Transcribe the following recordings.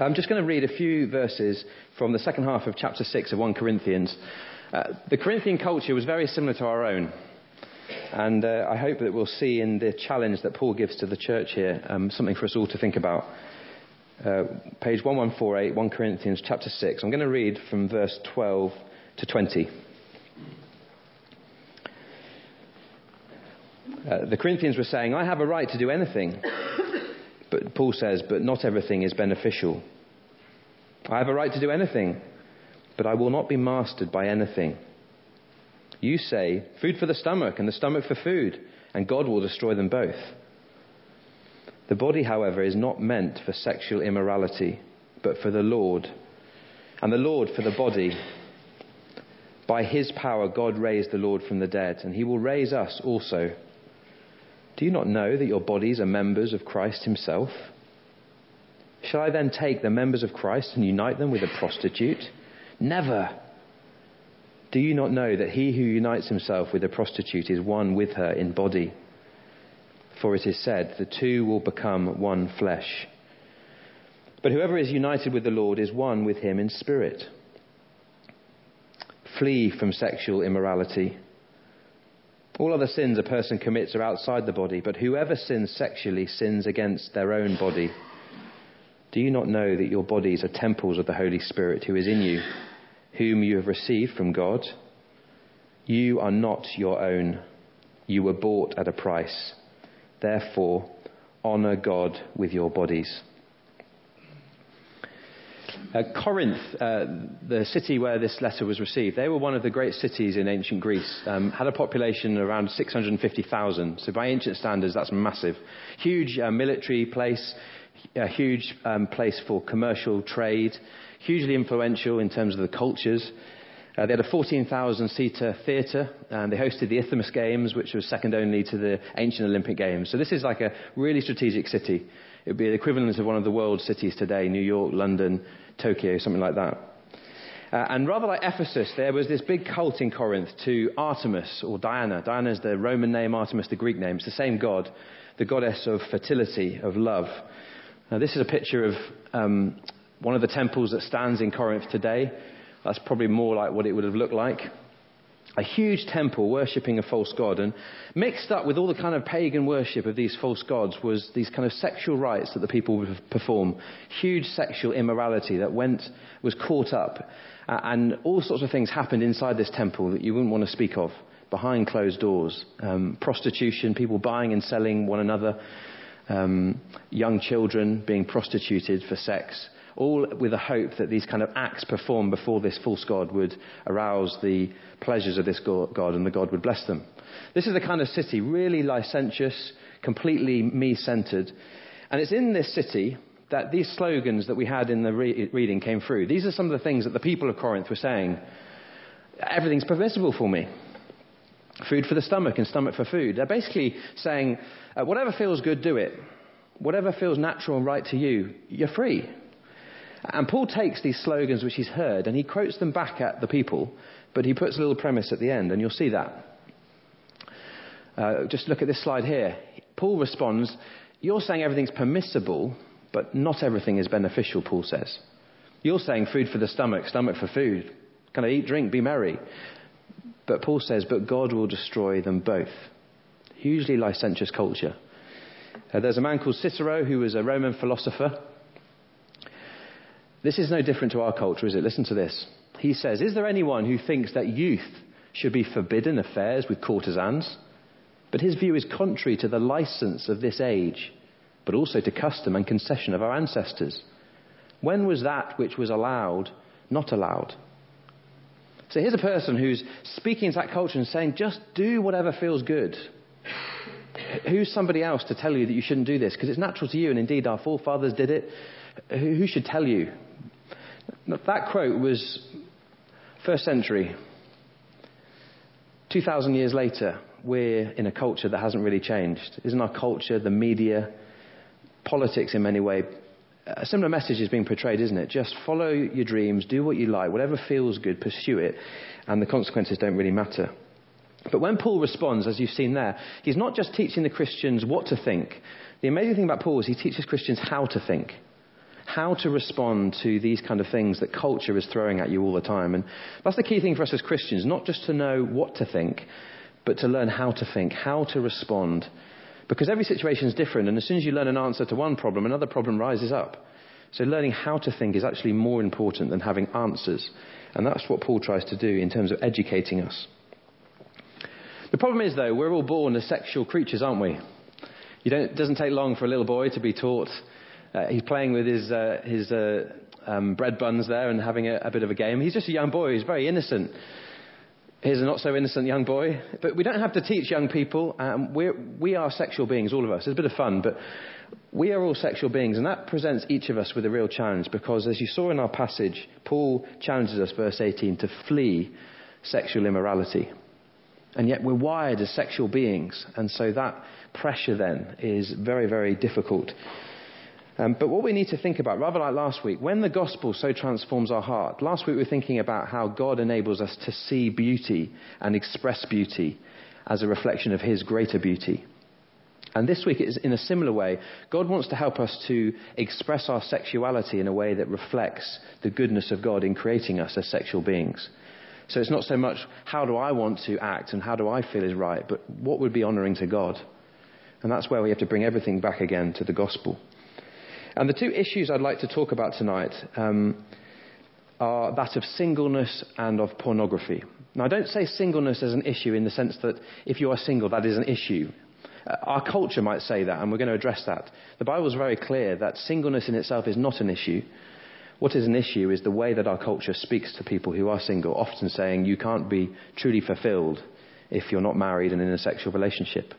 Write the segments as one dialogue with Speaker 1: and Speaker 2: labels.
Speaker 1: I'm just going to read a few verses from the second half of chapter 6 of 1 Corinthians. Uh, the Corinthian culture was very similar to our own. And uh, I hope that we'll see in the challenge that Paul gives to the church here um, something for us all to think about. Uh, page 1148, 1 Corinthians chapter 6. I'm going to read from verse 12 to 20. Uh, the Corinthians were saying, I have a right to do anything. But Paul says, but not everything is beneficial. I have a right to do anything, but I will not be mastered by anything. You say, food for the stomach and the stomach for food, and God will destroy them both. The body, however, is not meant for sexual immorality, but for the Lord, and the Lord for the body. By his power, God raised the Lord from the dead, and he will raise us also. Do you not know that your bodies are members of Christ himself? Shall I then take the members of Christ and unite them with a prostitute? Never. Do you not know that he who unites himself with a prostitute is one with her in body? For it is said, the two will become one flesh. But whoever is united with the Lord is one with him in spirit. Flee from sexual immorality. All other sins a person commits are outside the body, but whoever sins sexually sins against their own body. Do you not know that your bodies are temples of the Holy Spirit who is in you, whom you have received from God? You are not your own. You were bought at a price. Therefore, honor God with your bodies. Uh, Corinth, uh, the city where this letter was received, they were one of the great cities in ancient Greece. Um, had a population around 650,000. So by ancient standards, that's massive. Huge uh, military place, a huge um, place for commercial trade, hugely influential in terms of the cultures. Uh, they had a 14,000 seater theatre, and they hosted the Isthmus Games, which was second only to the ancient Olympic Games. So this is like a really strategic city. It would be the equivalent of one of the world cities today New York, London, Tokyo, something like that. Uh, and rather like Ephesus, there was this big cult in Corinth to Artemis or Diana. Diana is the Roman name, Artemis the Greek name. It's the same god, the goddess of fertility, of love. Now, this is a picture of um, one of the temples that stands in Corinth today. That's probably more like what it would have looked like a huge temple worshipping a false god. And mixed up with all the kind of pagan worship of these false gods was these kind of sexual rites that the people would perform. Huge sexual immorality that went, was caught up. Uh, and all sorts of things happened inside this temple that you wouldn't want to speak of behind closed doors. Um, prostitution, people buying and selling one another, um, young children being prostituted for sex all with the hope that these kind of acts performed before this false God would arouse the pleasures of this God and the God would bless them. This is the kind of city, really licentious, completely me centered. And it's in this city that these slogans that we had in the re- reading came through. These are some of the things that the people of Corinth were saying. Everything's permissible for me. Food for the stomach and stomach for food. They're basically saying, uh, whatever feels good, do it. Whatever feels natural and right to you, you're free. And Paul takes these slogans which he's heard and he quotes them back at the people, but he puts a little premise at the end, and you'll see that. Uh, just look at this slide here. Paul responds, You're saying everything's permissible, but not everything is beneficial, Paul says. You're saying food for the stomach, stomach for food. Kind of eat, drink, be merry. But Paul says, But God will destroy them both. Hugely licentious culture. Uh, there's a man called Cicero who was a Roman philosopher. This is no different to our culture, is it? Listen to this. He says, Is there anyone who thinks that youth should be forbidden affairs with courtesans? But his view is contrary to the license of this age, but also to custom and concession of our ancestors. When was that which was allowed not allowed? So here's a person who's speaking to that culture and saying, just do whatever feels good. Who's somebody else to tell you that you shouldn't do this? Because it's natural to you, and indeed our forefathers did it. Who should tell you that quote was first century. 2,000 years later, we're in a culture that hasn't really changed. Isn't our culture, the media, politics in many ways? A similar message is being portrayed, isn't it? Just follow your dreams, do what you like, whatever feels good, pursue it, and the consequences don't really matter. But when Paul responds, as you've seen there, he's not just teaching the Christians what to think. The amazing thing about Paul is he teaches Christians how to think how to respond to these kind of things that culture is throwing at you all the time. And that's the key thing for us as Christians, not just to know what to think, but to learn how to think, how to respond. Because every situation is different, and as soon as you learn an answer to one problem, another problem rises up. So learning how to think is actually more important than having answers. And that's what Paul tries to do in terms of educating us. The problem is, though, we're all born as sexual creatures, aren't we? it doesn't take long for a little boy to be taught. Uh, he's playing with his, uh, his uh, um, bread buns there and having a, a, bit of a game. He's just a young boy. He's very innocent. Here's a not so innocent young boy. But we don't have to teach young people. Um, we're, we are sexual beings, all of us. It's a bit of fun, but we are all sexual beings, and that presents each of us with a real challenge because, as you saw in our passage, Paul challenges us, verse 18, to flee sexual immorality. And yet we're wired as sexual beings, and so that pressure then is very, very difficult. Um, but what we need to think about, rather like last week, when the gospel so transforms our heart, last week we were thinking about how God enables us to see beauty and express beauty as a reflection of His greater beauty. And this week, in a similar way, God wants to help us to express our sexuality in a way that reflects the goodness of God in creating us as sexual beings. So it's not so much how do I want to act and how do I feel is right, but what would be honoring to God. And that's where we have to bring everything back again to the gospel. And the two issues I'd like to talk about tonight um, are that of singleness and of pornography. Now, I don't say singleness as an issue in the sense that if you are single, that is an issue. Uh, our culture might say that, and we're going to address that. The Bible is very clear that singleness in itself is not an issue. What is an issue is the way that our culture speaks to people who are single, often saying you can't be truly fulfilled if you're not married and in a sexual relationship.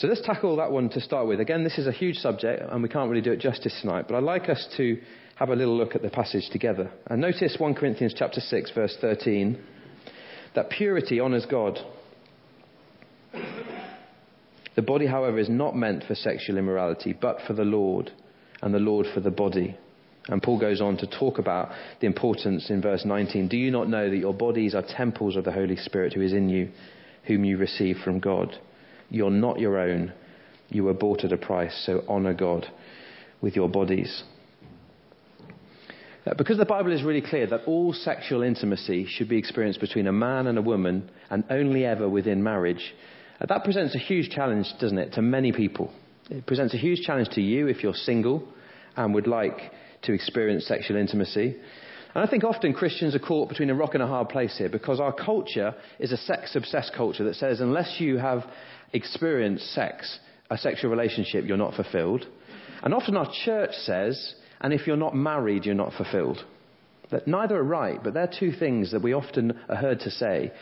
Speaker 1: So let's tackle that one to start with. Again, this is a huge subject and we can't really do it justice tonight, but I'd like us to have a little look at the passage together. And notice 1 Corinthians chapter 6 verse 13 that purity honors God. The body, however, is not meant for sexual immorality, but for the Lord, and the Lord for the body. And Paul goes on to talk about the importance in verse 19. Do you not know that your bodies are temples of the Holy Spirit who is in you, whom you receive from God? You're not your own. You were bought at a price, so honor God with your bodies. Uh, because the Bible is really clear that all sexual intimacy should be experienced between a man and a woman and only ever within marriage, uh, that presents a huge challenge, doesn't it, to many people. It presents a huge challenge to you if you're single and would like to experience sexual intimacy. And I think often Christians are caught between a rock and a hard place here because our culture is a sex obsessed culture that says unless you have experienced sex, a sexual relationship, you're not fulfilled. And often our church says, and if you're not married, you're not fulfilled. That neither are right, but they're two things that we often are heard to say.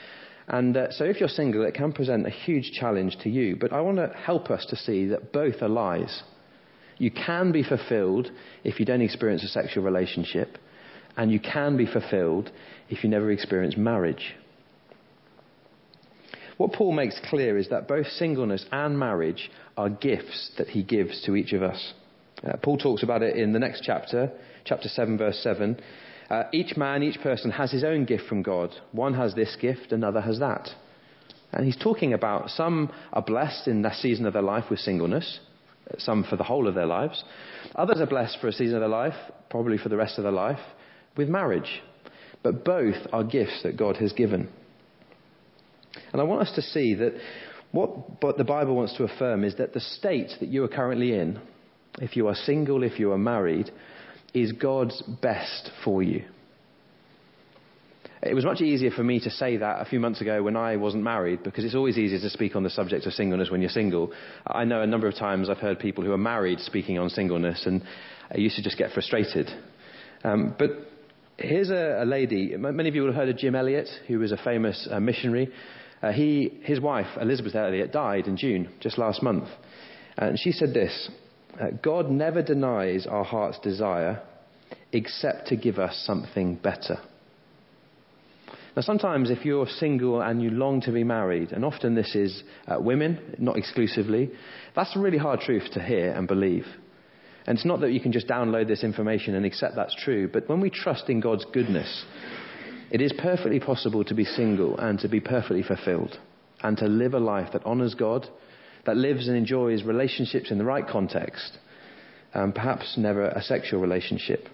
Speaker 1: And uh, so if you're single, it can present a huge challenge to you. But I want to help us to see that both are lies. You can be fulfilled if you don't experience a sexual relationship, and you can be fulfilled if you never experience marriage. What Paul makes clear is that both singleness and marriage are gifts that he gives to each of us. Uh, Paul talks about it in the next chapter, chapter 7, verse 7. Uh, each man, each person has his own gift from God. One has this gift, another has that. And he's talking about some are blessed in that season of their life with singleness, some for the whole of their lives. Others are blessed for a season of their life, probably for the rest of their life, with marriage. But both are gifts that God has given. And I want us to see that what the Bible wants to affirm is that the state that you are currently in, if you are single, if you are married, is God's best for you. It was much easier for me to say that a few months ago when I wasn't married because it's always easier to speak on the subject of singleness when you're single. I know a number of times I've heard people who are married speaking on singleness and I used to just get frustrated. Um, but here's a, a, lady, many of you will have heard of Jim Elliot, who was a famous uh, missionary. Uh, he, his wife, Elisabeth Elliot, died in June, just last month. And she said this uh, God never denies our heart's desire except to give us something better. Now, sometimes if you're single and you long to be married, and often this is uh, women, not exclusively, that's a really hard truth to hear and believe. And it's not that you can just download this information and accept that's true, but when we trust in God's goodness, it is perfectly possible to be single and to be perfectly fulfilled and to live a life that honours God, that lives and enjoys relationships in the right context, and perhaps never a sexual relationship.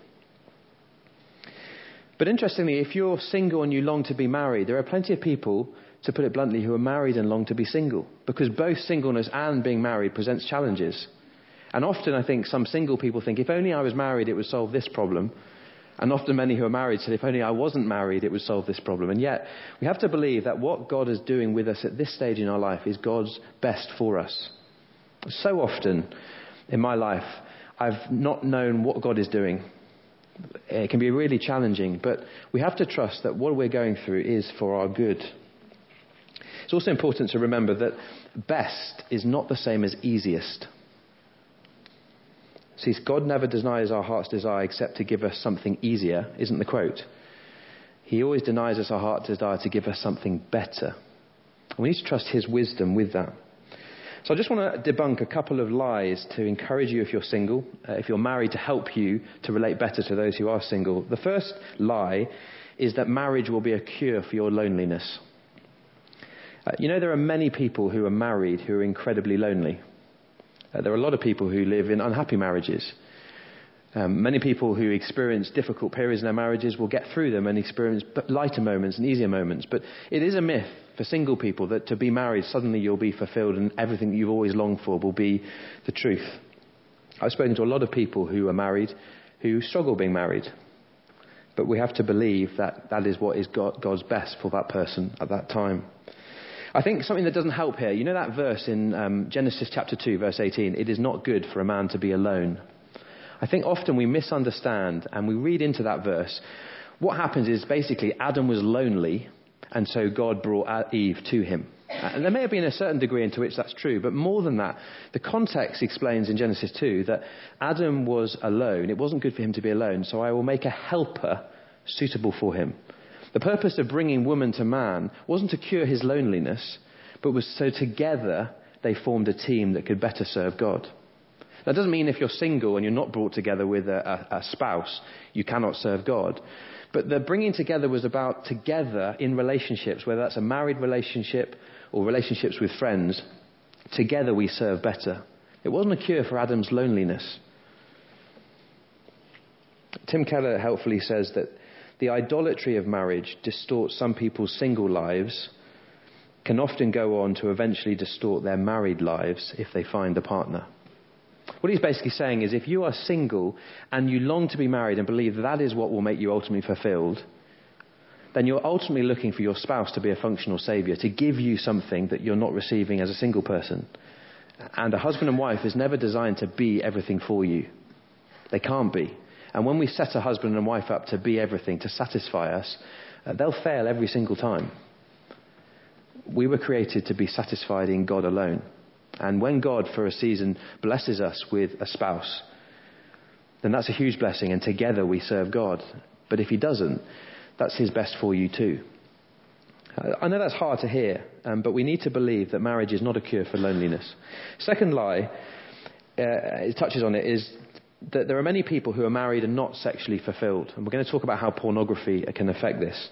Speaker 1: But interestingly, if you're single and you long to be married, there are plenty of people, to put it bluntly, who are married and long to be single. Because both singleness and being married presents challenges. And often I think some single people think, if only I was married, it would solve this problem. And often many who are married said, if only I wasn't married, it would solve this problem. And yet, we have to believe that what God is doing with us at this stage in our life is God's best for us. So often in my life, I've not known what God is doing. It can be really challenging, but we have to trust that what we're going through is for our good. It's also important to remember that best is not the same as easiest. See, God never denies our heart's desire except to give us something easier, isn't the quote? He always denies us our heart's desire to give us something better. We need to trust His wisdom with that. So I just want to debunk a couple of lies to encourage you if you're single, uh, if you're married, to help you to relate better to those who are single. The first lie is that marriage will be a cure for your loneliness. Uh, you know, there are many people who are married who are incredibly lonely. Uh, there are a lot of people who live in unhappy marriages. Um, many people who experience difficult periods in their marriages will get through them and experience lighter moments and easier moments. But it is a myth for single people that to be married, suddenly you'll be fulfilled and everything you've always longed for will be the truth. I've spoken to a lot of people who are married who struggle being married. But we have to believe that that is what is God's best for that person at that time. I think something that doesn't help here, you know that verse in um, Genesis chapter 2, verse 18, it is not good for a man to be alone. I think often we misunderstand and we read into that verse. What happens is basically Adam was lonely, and so God brought Eve to him. And there may have been a certain degree into which that's true, but more than that, the context explains in Genesis 2 that Adam was alone. It wasn't good for him to be alone, so I will make a helper suitable for him. The purpose of bringing woman to man wasn't to cure his loneliness, but was so together they formed a team that could better serve God. That doesn't mean if you're single and you're not brought together with a, a, a spouse, you cannot serve God. But the bringing together was about together in relationships, whether that's a married relationship or relationships with friends, together we serve better. It wasn't a cure for Adam's loneliness. Tim Keller helpfully says that the idolatry of marriage distorts some people's single lives, can often go on to eventually distort their married lives if they find a partner. What he's basically saying is if you are single and you long to be married and believe that is what will make you ultimately fulfilled, then you're ultimately looking for your spouse to be a functional savior, to give you something that you're not receiving as a single person. And a husband and wife is never designed to be everything for you. They can't be. And when we set a husband and wife up to be everything, to satisfy us, uh, they'll fail every single time. We were created to be satisfied in God alone. And when God, for a season, blesses us with a spouse, then that's a huge blessing, and together we serve God. But if He doesn't, that's His best for you too. I know that's hard to hear, um, but we need to believe that marriage is not a cure for loneliness. Second lie, uh, it touches on it, is that there are many people who are married and not sexually fulfilled. And we're going to talk about how pornography can affect this.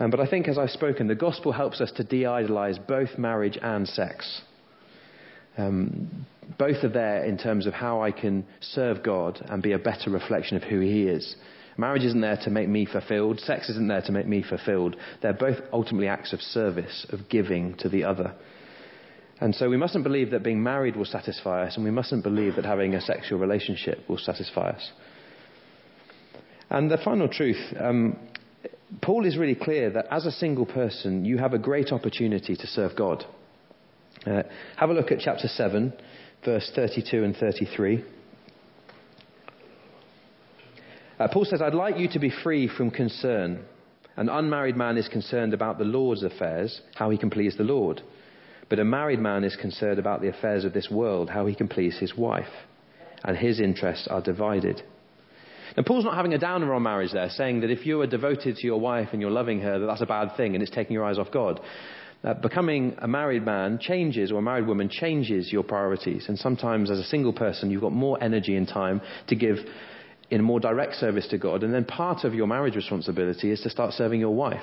Speaker 1: Um, but I think, as I've spoken, the gospel helps us to de idolize both marriage and sex. Um, both are there in terms of how I can serve God and be a better reflection of who He is. Marriage isn't there to make me fulfilled. Sex isn't there to make me fulfilled. They're both ultimately acts of service, of giving to the other. And so we mustn't believe that being married will satisfy us, and we mustn't believe that having a sexual relationship will satisfy us. And the final truth um, Paul is really clear that as a single person, you have a great opportunity to serve God. Uh, have a look at chapter 7, verse 32 and 33. Uh, Paul says, I'd like you to be free from concern. An unmarried man is concerned about the Lord's affairs, how he can please the Lord. But a married man is concerned about the affairs of this world, how he can please his wife. And his interests are divided. Now, Paul's not having a downer on marriage there, saying that if you are devoted to your wife and you're loving her, that that's a bad thing and it's taking your eyes off God. Uh, becoming a married man changes, or a married woman changes your priorities. And sometimes, as a single person, you've got more energy and time to give in more direct service to God. And then part of your marriage responsibility is to start serving your wife.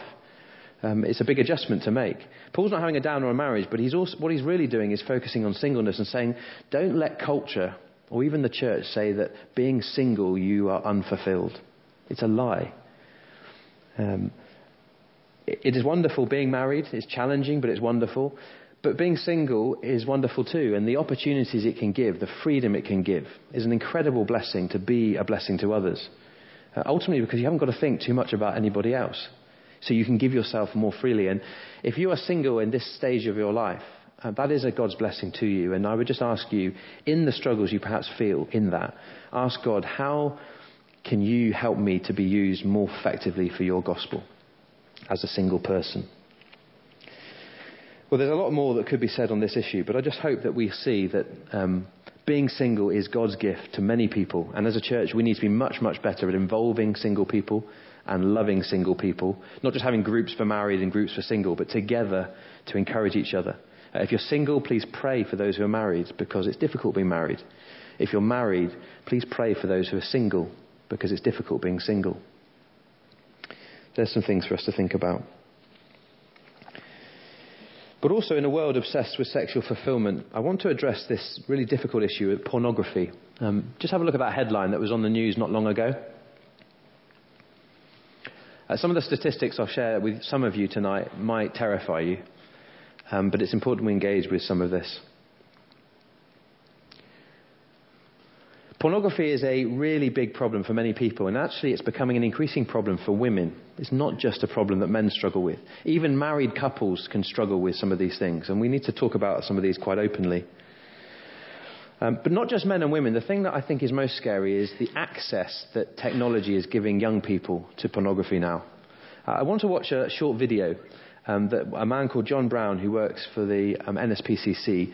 Speaker 1: Um, it's a big adjustment to make. Paul's not having a downer on marriage, but he's also, what he's really doing is focusing on singleness and saying, don't let culture or even the church say that being single, you are unfulfilled. It's a lie. Um, it is wonderful being married. It's challenging, but it's wonderful. But being single is wonderful too, and the opportunities it can give, the freedom it can give, is an incredible blessing to be a blessing to others. Uh, ultimately, because you haven't got to think too much about anybody else. So you can give yourself more freely. And if you are single in this stage of your life, uh, that is a God's blessing to you. And I would just ask you, in the struggles you perhaps feel in that, ask God, how can you help me to be used more effectively for your gospel as a single person? Well, there's a lot more that could be said on this issue, but I just hope that we see that um, being single is God's gift to many people. And as a church, we need to be much, much better at involving single people and loving single people, not just having groups for married and groups for single, but together to encourage each other. Uh, if you're single, please pray for those who are married because it's difficult being married. If you're married, please pray for those who are single because it's difficult being single. There's some things for us to think about. But also, in a world obsessed with sexual fulfillment, I want to address this really difficult issue of pornography. Um, just have a look at that headline that was on the news not long ago. Uh, some of the statistics I'll share with some of you tonight might terrify you, um, but it's important we engage with some of this. Pornography is a really big problem for many people, and actually, it's becoming an increasing problem for women. It's not just a problem that men struggle with. Even married couples can struggle with some of these things, and we need to talk about some of these quite openly. Um, but not just men and women. The thing that I think is most scary is the access that technology is giving young people to pornography now. Uh, I want to watch a short video um, that a man called John Brown, who works for the um, NSPCC,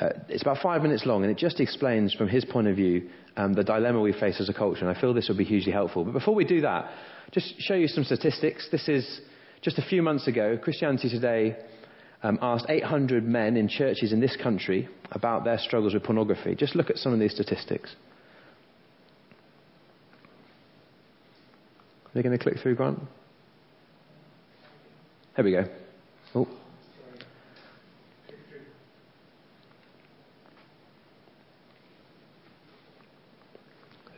Speaker 1: uh, it's about five minutes long, and it just explains from his point of view um, the dilemma we face as a culture. And I feel this will be hugely helpful. But before we do that, just show you some statistics. This is just a few months ago. Christianity Today um, asked 800 men in churches in this country about their struggles with pornography. Just look at some of these statistics. Are they going to click through, Grant? There we go. Oh.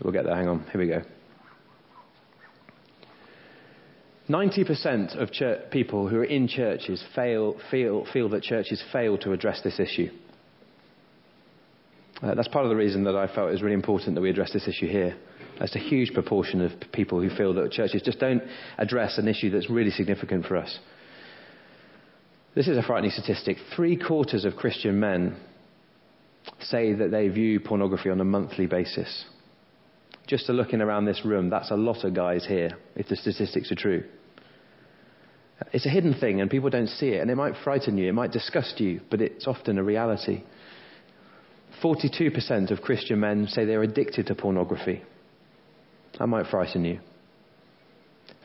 Speaker 1: We'll get there. Hang on. Here we go. 90% of church, people who are in churches fail, feel, feel that churches fail to address this issue. Uh, that's part of the reason that I felt it was really important that we address this issue here. That's a huge proportion of people who feel that churches just don't address an issue that's really significant for us. This is a frightening statistic. Three quarters of Christian men say that they view pornography on a monthly basis. Just to looking around this room, that's a lot of guys here, if the statistics are true. It's a hidden thing and people don't see it, and it might frighten you, it might disgust you, but it's often a reality. 42% of Christian men say they're addicted to pornography. That might frighten you.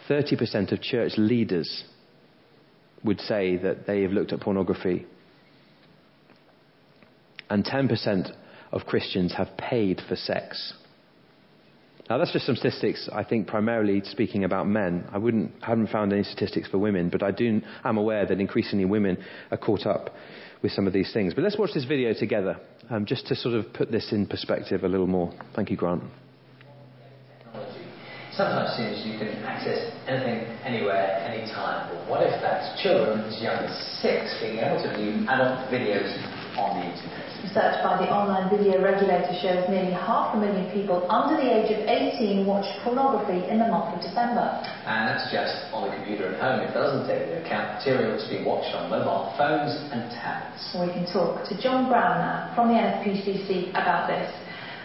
Speaker 1: 30% of church leaders would say that they have looked at pornography. And 10% of Christians have paid for sex. Now, that's just some statistics, I think, primarily speaking about men. I wouldn't, haven't found any statistics for women, but I do, am aware that increasingly women are caught up with some of these things. But let's watch this video together, um, just to sort of put this in perspective a little more. Thank you, Grant.
Speaker 2: Sometimes it seems you can access anything, anywhere, anytime. But what if that's children as young as six being able to view adult videos on the internet?
Speaker 3: Research by the online video regulator shows nearly half a million people under the age of 18 watched pornography in the month of December.
Speaker 2: And that's just on the computer at home. It doesn't take into account material to be watched on mobile phones and tablets.
Speaker 3: We can talk to John Brown now from the NSPCC about this.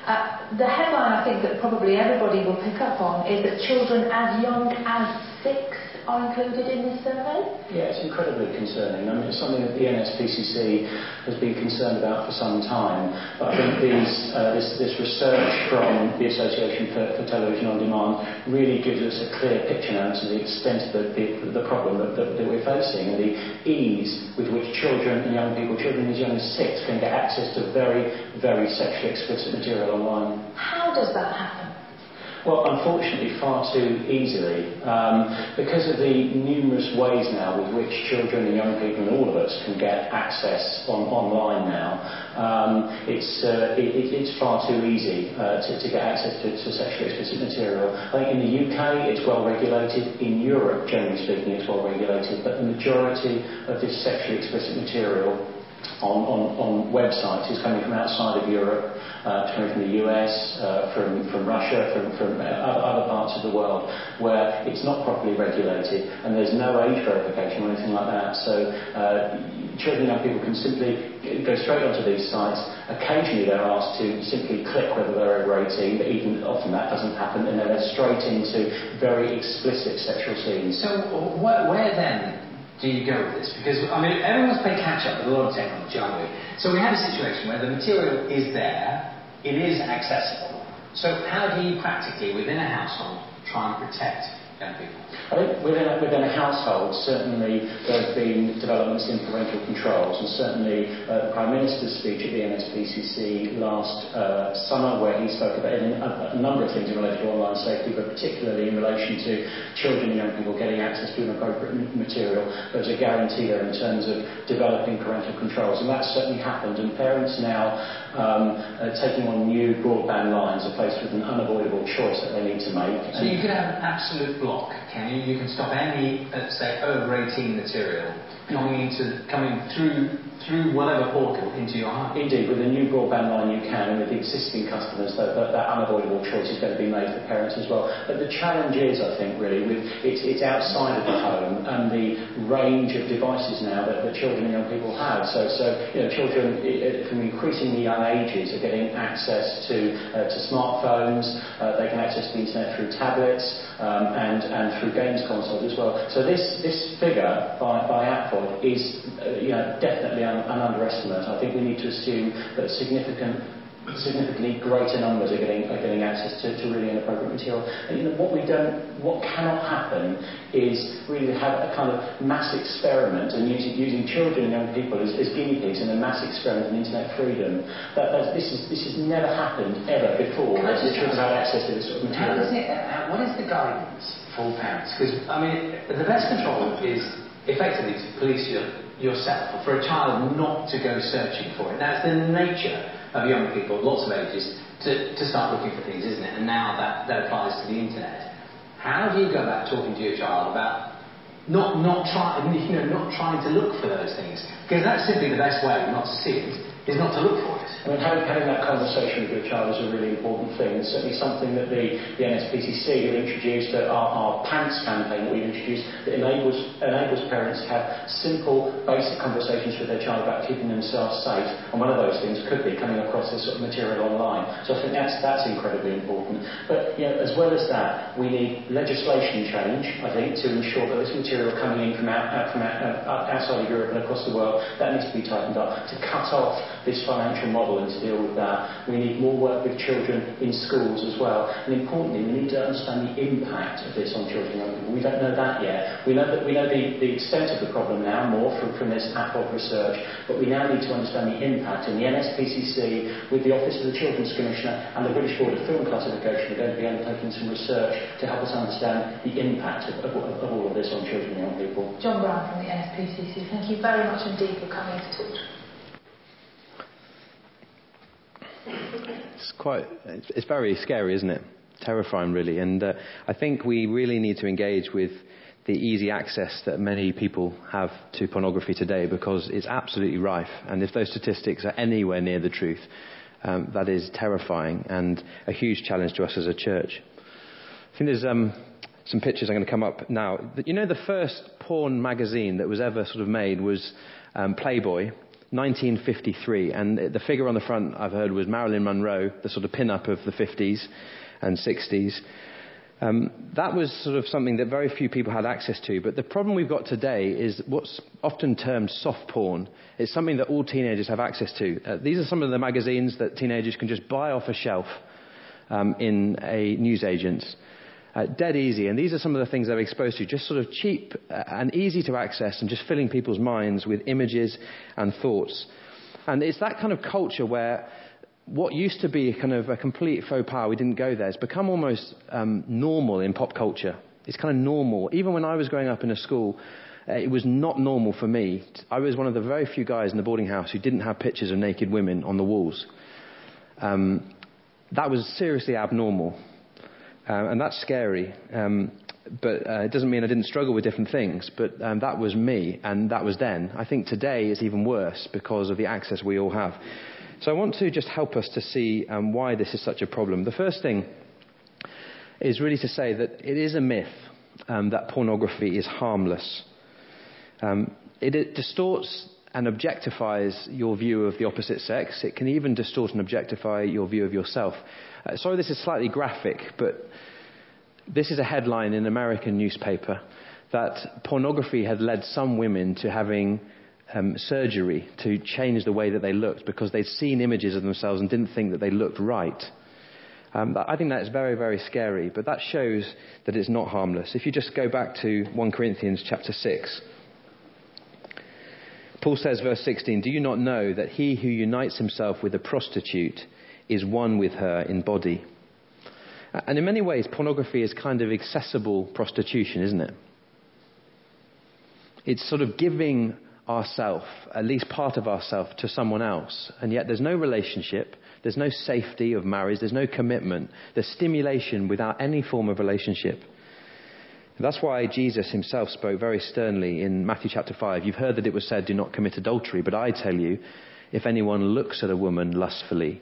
Speaker 3: Uh, the headline I think that probably everybody will pick up on is that children as young as six are included in this survey?
Speaker 4: Yeah, it's incredibly concerning. I mean, it's something that the NSPCC has been concerned about for some time. But I think these, uh, this, this, research from the Association for, for, Television on Demand really gives us a clear picture now to the extent of the, the, the problem that, that, that, we're facing and the ease with which children and young people, children as young as six, can get access to very, very sexually explicit material online.
Speaker 3: How does that happen?
Speaker 4: Well, unfortunately, far too easily. Um, because of the numerous ways now with which children and young people and all of us can get access on, online now, um, it's, uh, it, it's far too easy uh, to, to, get access to, to sexually explicit material. I think in the UK it's well regulated. In Europe, generally speaking, it's well regulated. But the majority of this sexually explicit material on, on, on websites is coming from outside of Europe, uh, coming from the US, uh, from, from Russia, from, from other, other parts of the world, where it's not properly regulated and there's no age verification or anything like that. So uh, children and young people can simply go straight onto these sites. Occasionally they're asked to simply click whether they're over 18, but even often that doesn't happen, and then they're straight into very explicit sexual scenes.
Speaker 2: So where then do you go with this? Because, I mean, everyone's playing catch up with a lot of technology, aren't we? So we have a situation where the material is there, it is accessible. So how do you practically, within a household, try and protect?
Speaker 4: I think within a, within a household, certainly there have been developments in parental controls, and certainly uh, the Prime Minister's speech at the NSPCC last uh, summer, where he spoke about a, a, number of things in relation to online safety, but particularly in relation to children and young people getting access to inappropriate material. There's a guarantee there in terms of developing parental controls, and that's certainly happened. And parents now um, uh, taking on new broadband lines are faced with an unavoidable choice that they need to make.
Speaker 2: So you could have an absolute block, can you? You can stop any, let's say, over 18 material coming into coming through through whatever portal into your home.
Speaker 4: Indeed, with a new broadband line you can, and with the existing customers, that, that, that, unavoidable choice is going to be made for parents as well. But the challenge is, I think, really, with it's, it's outside of the home and the range of devices now that, that children and young people have. So, so you know, children from increasingly young ages are getting access to uh, to smartphones. Uh, they can access the internet through tablets um, and and through games consoles as well. So this this figure by by ATVOD is uh, you know, definitely an, underestimate. I think we need to assume that significant significantly greater numbers are getting are getting access to, to really inappropriate material. And you know what we don't, what cannot happen is really have a kind of mass experiment and using, using children and young people as, as guinea pigs in a mass experiment in internet freedom. That, that this is this has never happened ever before. Can That children have access to this sort of material.
Speaker 2: Is it, uh, what is the guidance for parents? Because I mean, the best control is effectively to police your, yourself, or for a child not to go searching for it. That's the nature of young people, lots of ages, to, to start looking for things, isn't it? And now that, that applies to the internet. How do you go about talking to your child about not, not, try, you know, not trying to look for those things? Because that's simply the best way not to see it, is not to look for it.
Speaker 4: I mean, having, that conversation with your child is a really important thing. It's certainly something that the, the NSPCC have introduced, our, our PANTS campaign that we've introduced, that enables, enables parents to have simple, basic conversations with their child about keeping themselves safe. And one of those things could be coming across this sort of material online. So I think that's, that's incredibly important. But you know, as well as that, we need legislation change, I think, to ensure that this material coming in from, out, out, from out, outside of Europe and across the world, that needs to be tightened up to cut off this financial model and to deal with that. We need more work with children in schools as well. And importantly, we need to understand the impact of this on children and young people. We don't know that yet. We know that we know the, the extent of the problem now more from, from this ATVOD research, but we now need to understand the impact. And the NSPCC, with the Office of the Children's Commissioner and the British Board of Film Classification, are going to be undertaking some research to help us understand the impact of, of, of all of this on children and young people.
Speaker 3: John Brown from the NSPCC, thank you very much indeed for coming to talk.
Speaker 1: It's quite, it's, very scary, isn't it? Terrifying, really. And uh, I think we really need to engage with the easy access that many people have to pornography today because it's absolutely rife. And if those statistics are anywhere near the truth, um, that is terrifying and a huge challenge to us as a church. I think there's um, some pictures I'm going to come up now. You know, the first porn magazine that was ever sort of made was um, Playboy, 1953, and the figure on the front I've heard was Marilyn Monroe, the sort of pin-up of the 50s and 60s. Um, that was sort of something that very few people had access to. But the problem we've got today is what's often termed soft porn. It's something that all teenagers have access to. Uh, these are some of the magazines that teenagers can just buy off a shelf um, in a newsagent's uh, dead easy. And these are some of the things they're exposed to, just sort of cheap uh, and easy to access and just filling people's minds with images and thoughts. And it's that kind of culture where what used to be kind of a complete faux pas, we didn't go there, has become almost um, normal in pop culture. It's kind of normal. Even when I was growing up in a school, uh, it was not normal for me. I was one of the very few guys in the boarding house who didn't have pictures of naked women on the walls. Um, that was seriously abnormal. Uh, and that's scary. Um, but uh, it doesn't mean I didn't struggle with different things. But um, that was me, and that was then. I think today is even worse because of the access we all have. So I want to just help us to see um, why this is such a problem. The first thing is really to say that it is a myth um, that pornography is harmless. Um, it, it distorts and objectifies your view of the opposite sex. It can even distort and objectify your view of yourself. Uh, sorry, this is slightly graphic, but this is a headline in an American newspaper that pornography had led some women to having um, surgery to change the way that they looked because they'd seen images of themselves and didn't think that they looked right. Um, I think that's very, very scary, but that shows that it's not harmless. If you just go back to 1 Corinthians chapter 6, Paul says, verse 16, Do you not know that he who unites himself with a prostitute is one with her in body? And in many ways, pornography is kind of accessible prostitution, isn't it? It's sort of giving ourself, at least part of ourself, to someone else. And yet there's no relationship, there's no safety of marriage, there's no commitment, there's stimulation without any form of relationship. That's why Jesus himself spoke very sternly in Matthew chapter 5. You've heard that it was said, Do not commit adultery, but I tell you, if anyone looks at a woman lustfully,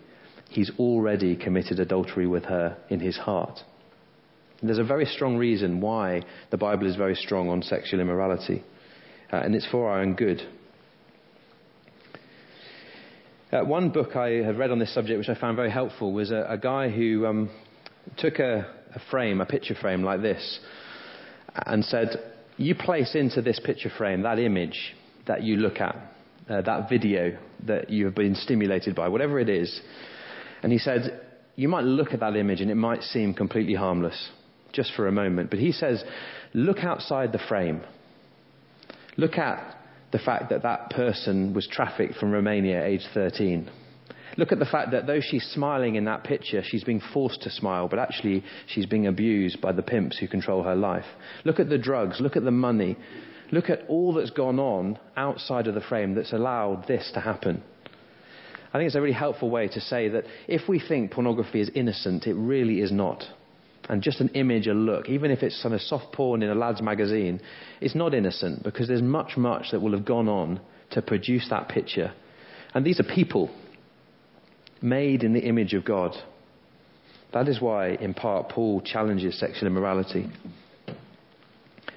Speaker 1: he's already committed adultery with her in his heart. And there's a very strong reason why the Bible is very strong on sexual immorality uh, and it's for our own good. Uh, one book I have read on this subject, which I found very helpful, was a, a guy who um, took a, a frame, a picture frame like this, and said, You place into this picture frame that image that you look at, uh, that video that you have been stimulated by, whatever it is. And he said, You might look at that image and it might seem completely harmless, just for a moment. But he says, Look outside the frame Look at the fact that that person was trafficked from Romania age 13. Look at the fact that though she's smiling in that picture, she's being forced to smile, but actually she's being abused by the pimps who control her life. Look at the drugs. Look at the money. Look at all that's gone on outside of the frame that's allowed this to happen. I think it's a really helpful way to say that if we think pornography is innocent, it really is not and just an image, a look, even if it's of soft porn in a lad's magazine, it's not innocent because there's much, much that will have gone on to produce that picture. And these are people made in the image of God. That is why, in part, Paul challenges sexual immorality.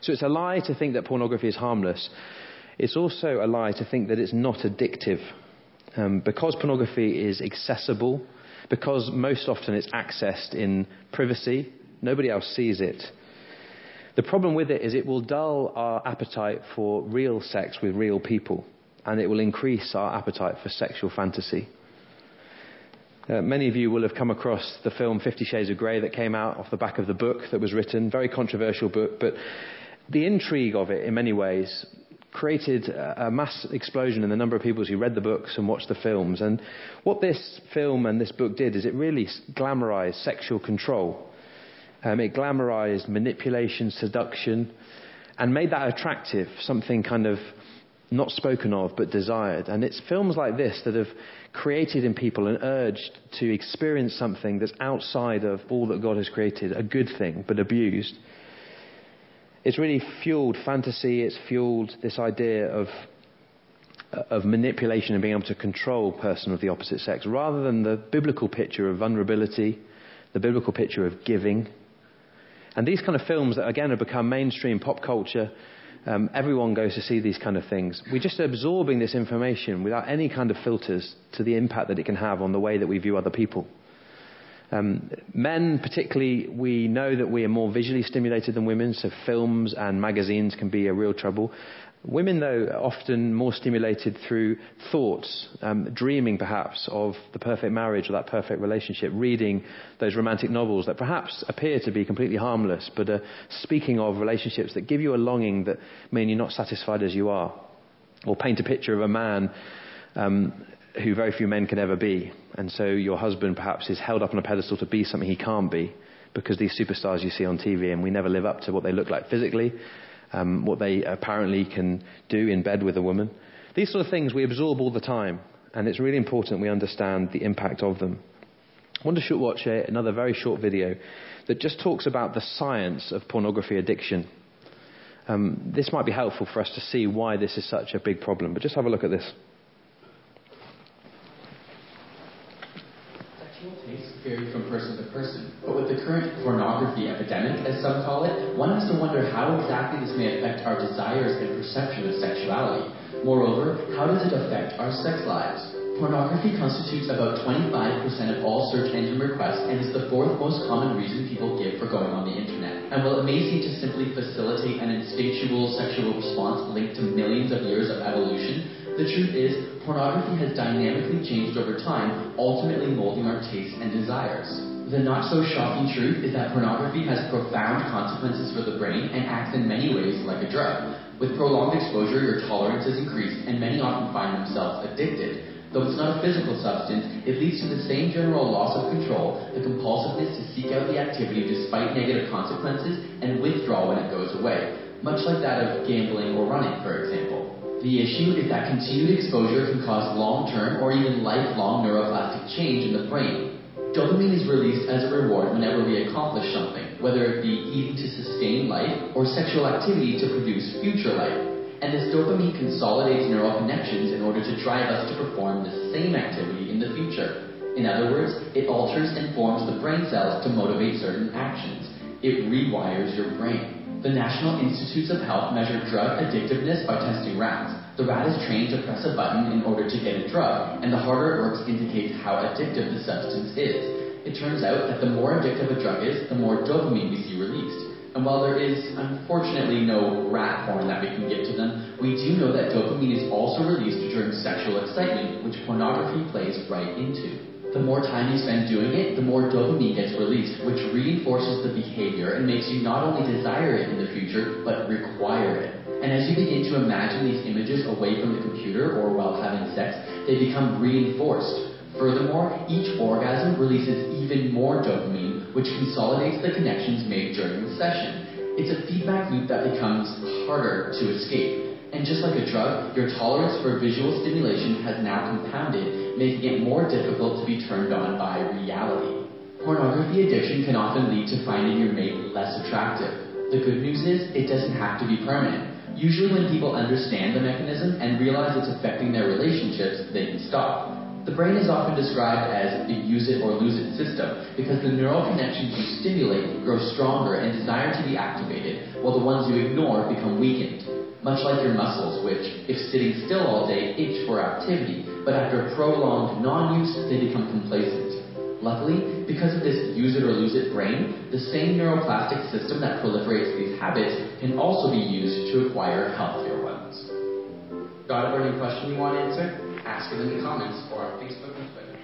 Speaker 1: So it's a lie to think that pornography is harmless. It's also a lie to think that it's not addictive. Um, because pornography is accessible, because most often it's accessed in privacy, Nobody else sees it. The problem with it is it will dull our appetite for real sex with real people, and it will increase our appetite for sexual fantasy. Uh, many of you will have come across the film Fifty Shades of Grey that came out off the back of the book that was written. Very controversial book, but the intrigue of it, in many ways, created a mass explosion in the number of people who read the books and watched the films. And what this film and this book did is it really glamorized sexual control. Um, it glamorized manipulation, seduction, and made that attractive, something kind of not spoken of but desired. And it's films like this that have created in people an urge to experience something that's outside of all that God has created, a good thing but abused. It's really fueled fantasy, it's fueled this idea of, of manipulation and being able to control a person of the opposite sex rather than the biblical picture of vulnerability, the biblical picture of giving, and these kind of films that, again, have become mainstream pop culture, um, everyone goes to see these kind of things. We're just absorbing this information without any kind of filters to the impact that it can have on the way that we view other people. Um, men, particularly, we know that we are more visually stimulated than women, so films and magazines can be a real trouble. Women, though, are often more stimulated through thoughts, um, dreaming perhaps of the perfect marriage or that perfect relationship, reading those romantic novels that perhaps appear to be completely harmless, but are speaking of relationships that give you a longing that mean you're not satisfied as you are. Or paint a picture of a man um, who very few men can ever be. And so your husband perhaps is held up on a pedestal to be something he can't be because these superstars you see on TV and we never live up to what they look like physically, um, what they apparently can do in bed with a woman. These sort of things we absorb all the time, and it's really important we understand the impact of them. I want to watch another very short video that just talks about the science of pornography addiction. Um, this might be helpful for us to see why this is such a big problem, but just have a look at this.
Speaker 5: Vary from person to person. But with the current pornography epidemic, as some call it, one has to wonder how exactly this may affect our desires and perception of sexuality. Moreover, how does it affect our sex lives? Pornography constitutes about 25% of all search engine requests and is the fourth most common reason people give for going on the internet. And while it may seem to simply facilitate an instinctual sexual response linked to millions of years of evolution, the truth is, pornography has dynamically changed over time, ultimately molding our tastes and desires. The not so shocking truth is that pornography has profound consequences for the brain and acts in many ways like a drug. With prolonged exposure, your tolerance is increased, and many often find themselves addicted. Though it's not a physical substance, it leads to the same general loss of control, the compulsiveness to seek out the activity despite negative consequences, and withdraw when it goes away, much like that of gambling or running, for example. The issue is that continued exposure can cause long-term or even lifelong neuroplastic change in the brain. Dopamine is released as a reward whenever we accomplish something, whether it be eating to sustain life or sexual activity to produce future life. And this dopamine consolidates neural connections in order to drive us to perform the same activity in the future. In other words, it alters and forms the brain cells to motivate certain actions. It rewires your brain. The National Institutes of Health measured drug addictiveness by testing rats. The rat is trained to press a button in order to get a drug, and the harder it works indicates how addictive the substance is. It turns out that the more addictive a drug is, the more dopamine we see released. And while there is unfortunately no rat porn that we can give to them, we do know that dopamine is also released during sexual excitement, which pornography plays right into. The more time you spend doing it, the more dopamine gets released, which reinforces the behavior and makes you not only desire it in the future, but require it. And as you begin to imagine these images away from the computer or while having sex, they become reinforced. Furthermore, each orgasm releases even more dopamine, which consolidates the connections made during the session. It's a feedback loop that becomes harder to escape. And just like a drug, your tolerance for visual stimulation has now compounded, making it more difficult to be turned on by reality. Pornography addiction can often lead to finding your mate less attractive. The good news is, it doesn't have to be permanent. Usually when people understand the mechanism and realize it's affecting their relationships, they can stop. The brain is often described as a use it or lose it system because the neural connections you stimulate grow stronger and desire to be activated, while the ones you ignore become weakened much like your muscles, which, if sitting still all day, itch for activity, but after prolonged non-use, they become complacent. Luckily, because of this use it or lose it brain, the same neuroplastic system that proliferates these habits can also be used to acquire healthier ones. Got a burning question you want answered? Ask it in the comments or on Facebook and Twitter.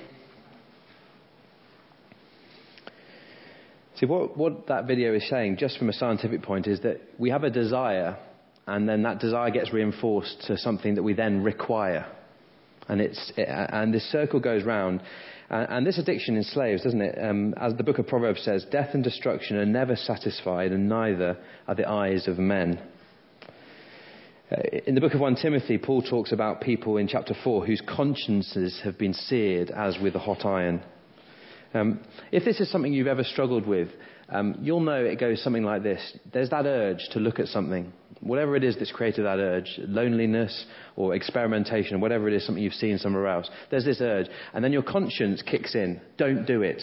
Speaker 1: See, what, what that video is saying, just from a scientific point, is that we have a desire and then that desire gets reinforced to something that we then require. And, it's, and this circle goes round. And, this addiction enslaves, doesn't it? Um, as the book of Proverbs says, death and destruction are never satisfied, and neither are the eyes of men. Uh, in the book of 1 Timothy, Paul talks about people in chapter 4 whose consciences have been seared as with a hot iron. Um, if this is something you've ever struggled with, um, you'll know it goes something like this. There's that urge to look at something, whatever it is that's created that urge, loneliness or experimentation, whatever it is, something you've seen somewhere else. There's this urge. And then your conscience kicks in. Don't do it.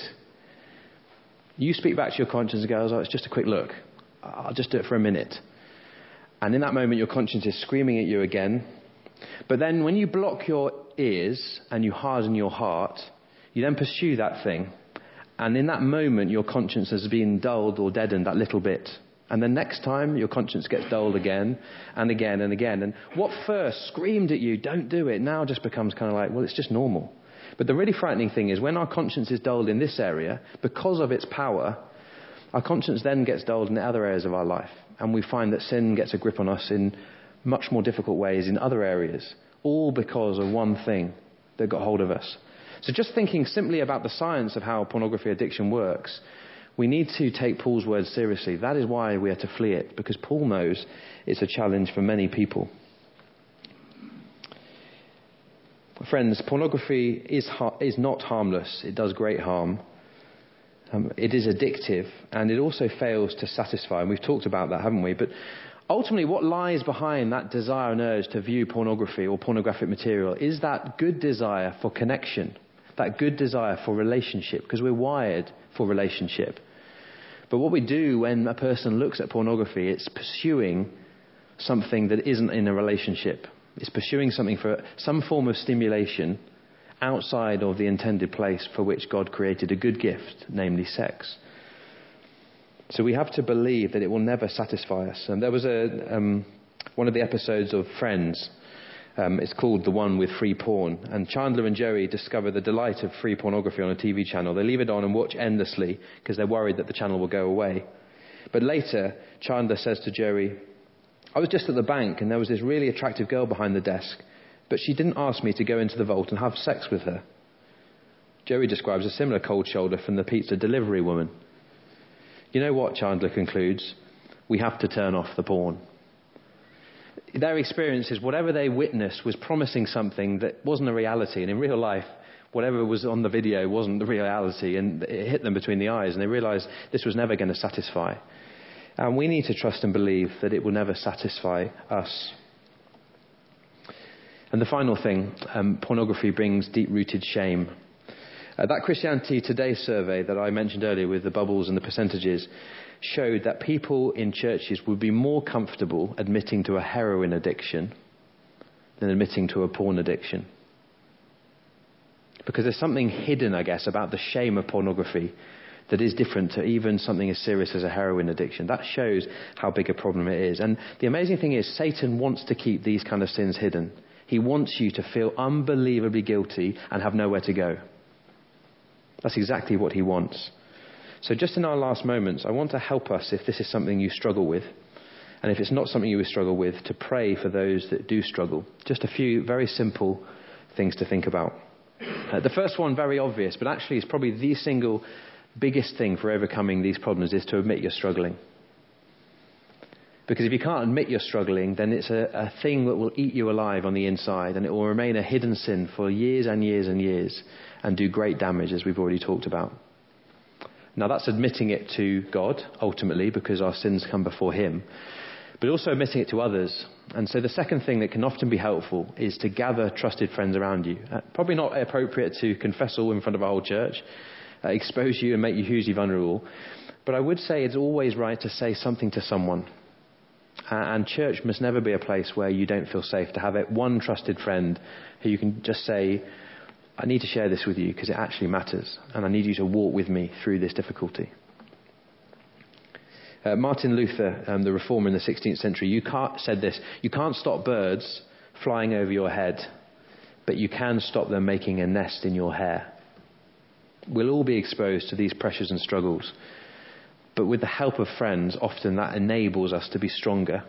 Speaker 1: You speak back to your conscience and go, oh, it's just a quick look. I'll just do it for a minute. And in that moment, your conscience is screaming at you again. But then when you block your ears and you harden your heart, you then pursue that thing. And in that moment, your conscience has been dulled or deadened that little bit. And the next time, your conscience gets dulled again and again and again. And what first screamed at you, don't do it, now just becomes kind of like, well, it's just normal. But the really frightening thing is when our conscience is dulled in this area, because of its power, our conscience then gets dulled in other areas of our life. And we find that sin gets a grip on us in much more difficult ways in other areas, all because of one thing that got hold of us. So just thinking simply about the science of how pornography addiction works, we need to take Paul's words seriously. That is why we are to flee it, because Paul knows it's a challenge for many people. Friends, pornography is, ha- is not harmless. It does great harm. Um, it is addictive, and it also fails to satisfy. And we've talked about that, haven't we? But ultimately, what lies behind that desire and urge to view pornography or pornographic material is that good desire for connection, that good desire for relationship, because we're wired for relationship. But what we do when a person looks at pornography, it's pursuing something that isn't in a relationship. It's pursuing something for some form of stimulation outside of the intended place for which God created a good gift, namely sex. So we have to believe that it will never satisfy us. And there was a, um, one of the episodes of Friends. Um, it's called The One with Free Porn. And Chandler and Joey discover the delight of free pornography on a TV channel. They leave it on and watch endlessly because they're worried that the channel will go away. But later, Chandler says to Joey, I was just at the bank and there was this really attractive girl behind the desk, but she didn't ask me to go into the vault and have sex with her. Joey describes a similar cold shoulder from the pizza delivery woman. You know what, Chandler concludes? We have to turn off the porn. Their experiences, whatever they witnessed was promising something that wasn't a reality, and in real life, whatever was on the video wasn't the reality, and it hit them between the eyes, and they realized this was never going to satisfy. And we need to trust and believe that it will never satisfy us. And the final thing um, pornography brings deep rooted shame. Uh, that Christianity Today survey that I mentioned earlier with the bubbles and the percentages showed that people in churches would be more comfortable admitting to a heroin addiction than admitting to a porn addiction. Because there's something hidden, I guess, about the shame of pornography that is different to even something as serious as a heroin addiction. That shows how big a problem it is. And the amazing thing is, Satan wants to keep these kind of sins hidden. He wants you to feel unbelievably guilty and have nowhere to go. That's exactly what he wants. So, just in our last moments, I want to help us if this is something you struggle with, and if it's not something you struggle with, to pray for those that do struggle. Just a few very simple things to think about. Uh, the first one, very obvious, but actually is probably the single biggest thing for overcoming these problems is to admit you're struggling. Because if you can't admit you're struggling, then it's a, a, thing that will eat you alive on the inside and it will remain a hidden sin for years and years and years and do great damage, as we've already talked about. Now, that's admitting it to God, ultimately, because our sins come before Him, but also admitting it to others. And so, the second thing that can often be helpful is to gather trusted friends around you. Uh, probably not appropriate to confess all in front of a whole church, uh, expose you and make you hugely vulnerable. But I would say it's always right to say something to someone. Uh, and church must never be a place where you don't feel safe to have it one trusted friend who you can just say, I need to share this with you because it actually matters, and I need you to walk with me through this difficulty. Uh, Martin Luther, um, the reformer in the 16th century, you said this You can't stop birds flying over your head, but you can stop them making a nest in your hair. We'll all be exposed to these pressures and struggles. But with the help of friends, often that enables us to be stronger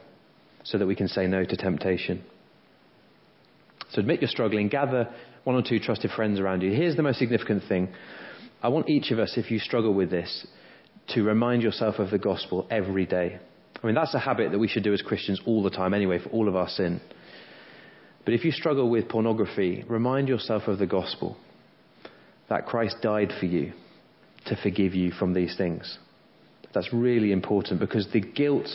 Speaker 1: so that we can say no to temptation. So admit you're struggling, gather one or two trusted friends around you. Here's the most significant thing. I want each of us, if you struggle with this, to remind yourself of the gospel every day. I mean, that's a habit that we should do as Christians all the time anyway, for all of our sin. But if you struggle with pornography, remind yourself of the gospel that Christ died for you to forgive you from these things. That's really important because the guilt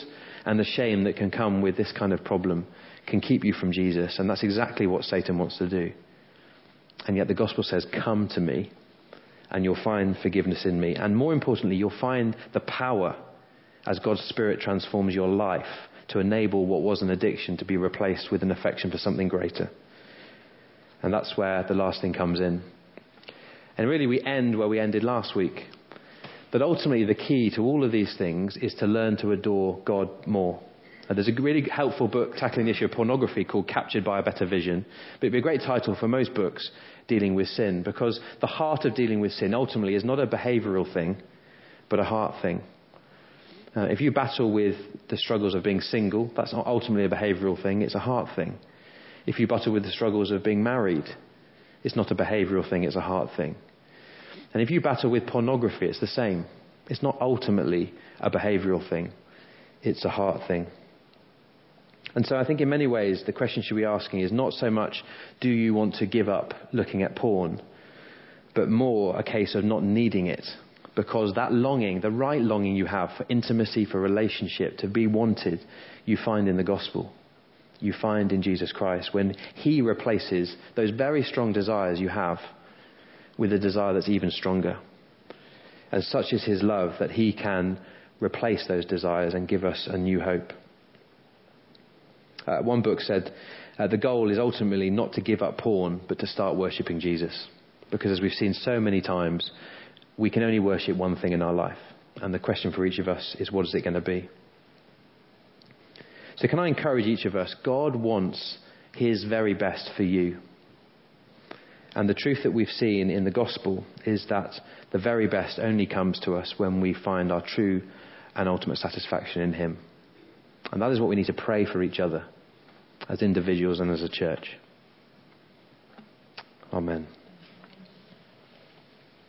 Speaker 1: and the shame that can come with this kind of problem can keep you from Jesus, and that's exactly what Satan wants to do. And yet the gospel says, Come to me, and you'll find forgiveness in me. And more importantly, you'll find the power as God's Spirit transforms your life to enable what was an addiction to be replaced with an affection for something greater. And that's where the last thing comes in. And really, we end where we ended last week. That ultimately, the key to all of these things is to learn to adore God more. And there's a really helpful book tackling the issue of pornography called Captured by a Better Vision. But it'd be a great title for most books dealing with sin because the heart of dealing with sin ultimately is not a behavioral thing, but a heart thing. Uh, if you battle with the struggles of being single, that's not ultimately a behavioral thing, it's a heart thing. If you battle with the struggles of being married, It's not a behavioral thing, it's a heart thing. And if you battle with pornography, it's the same. It's not ultimately a behavioral thing, it's a heart thing. And so I think in many ways the question should be asking is not so much do you want to give up looking at porn, but more a case of not needing it. Because that longing, the right longing you have for intimacy, for relationship, to be wanted, you find in the gospel. You find in Jesus Christ when He replaces those very strong desires you have with a desire that's even stronger. And such is His love that He can replace those desires and give us a new hope. Uh, one book said uh, the goal is ultimately not to give up porn, but to start worshipping Jesus. Because as we've seen so many times, we can only worship one thing in our life. And the question for each of us is what is it going to be? So, can I encourage each of us? God wants His very best for you. And the truth that we've seen in the gospel is that the very best only comes to us when we find our true and ultimate satisfaction in Him. And that is what we need to pray for each other as individuals and as a church. Amen.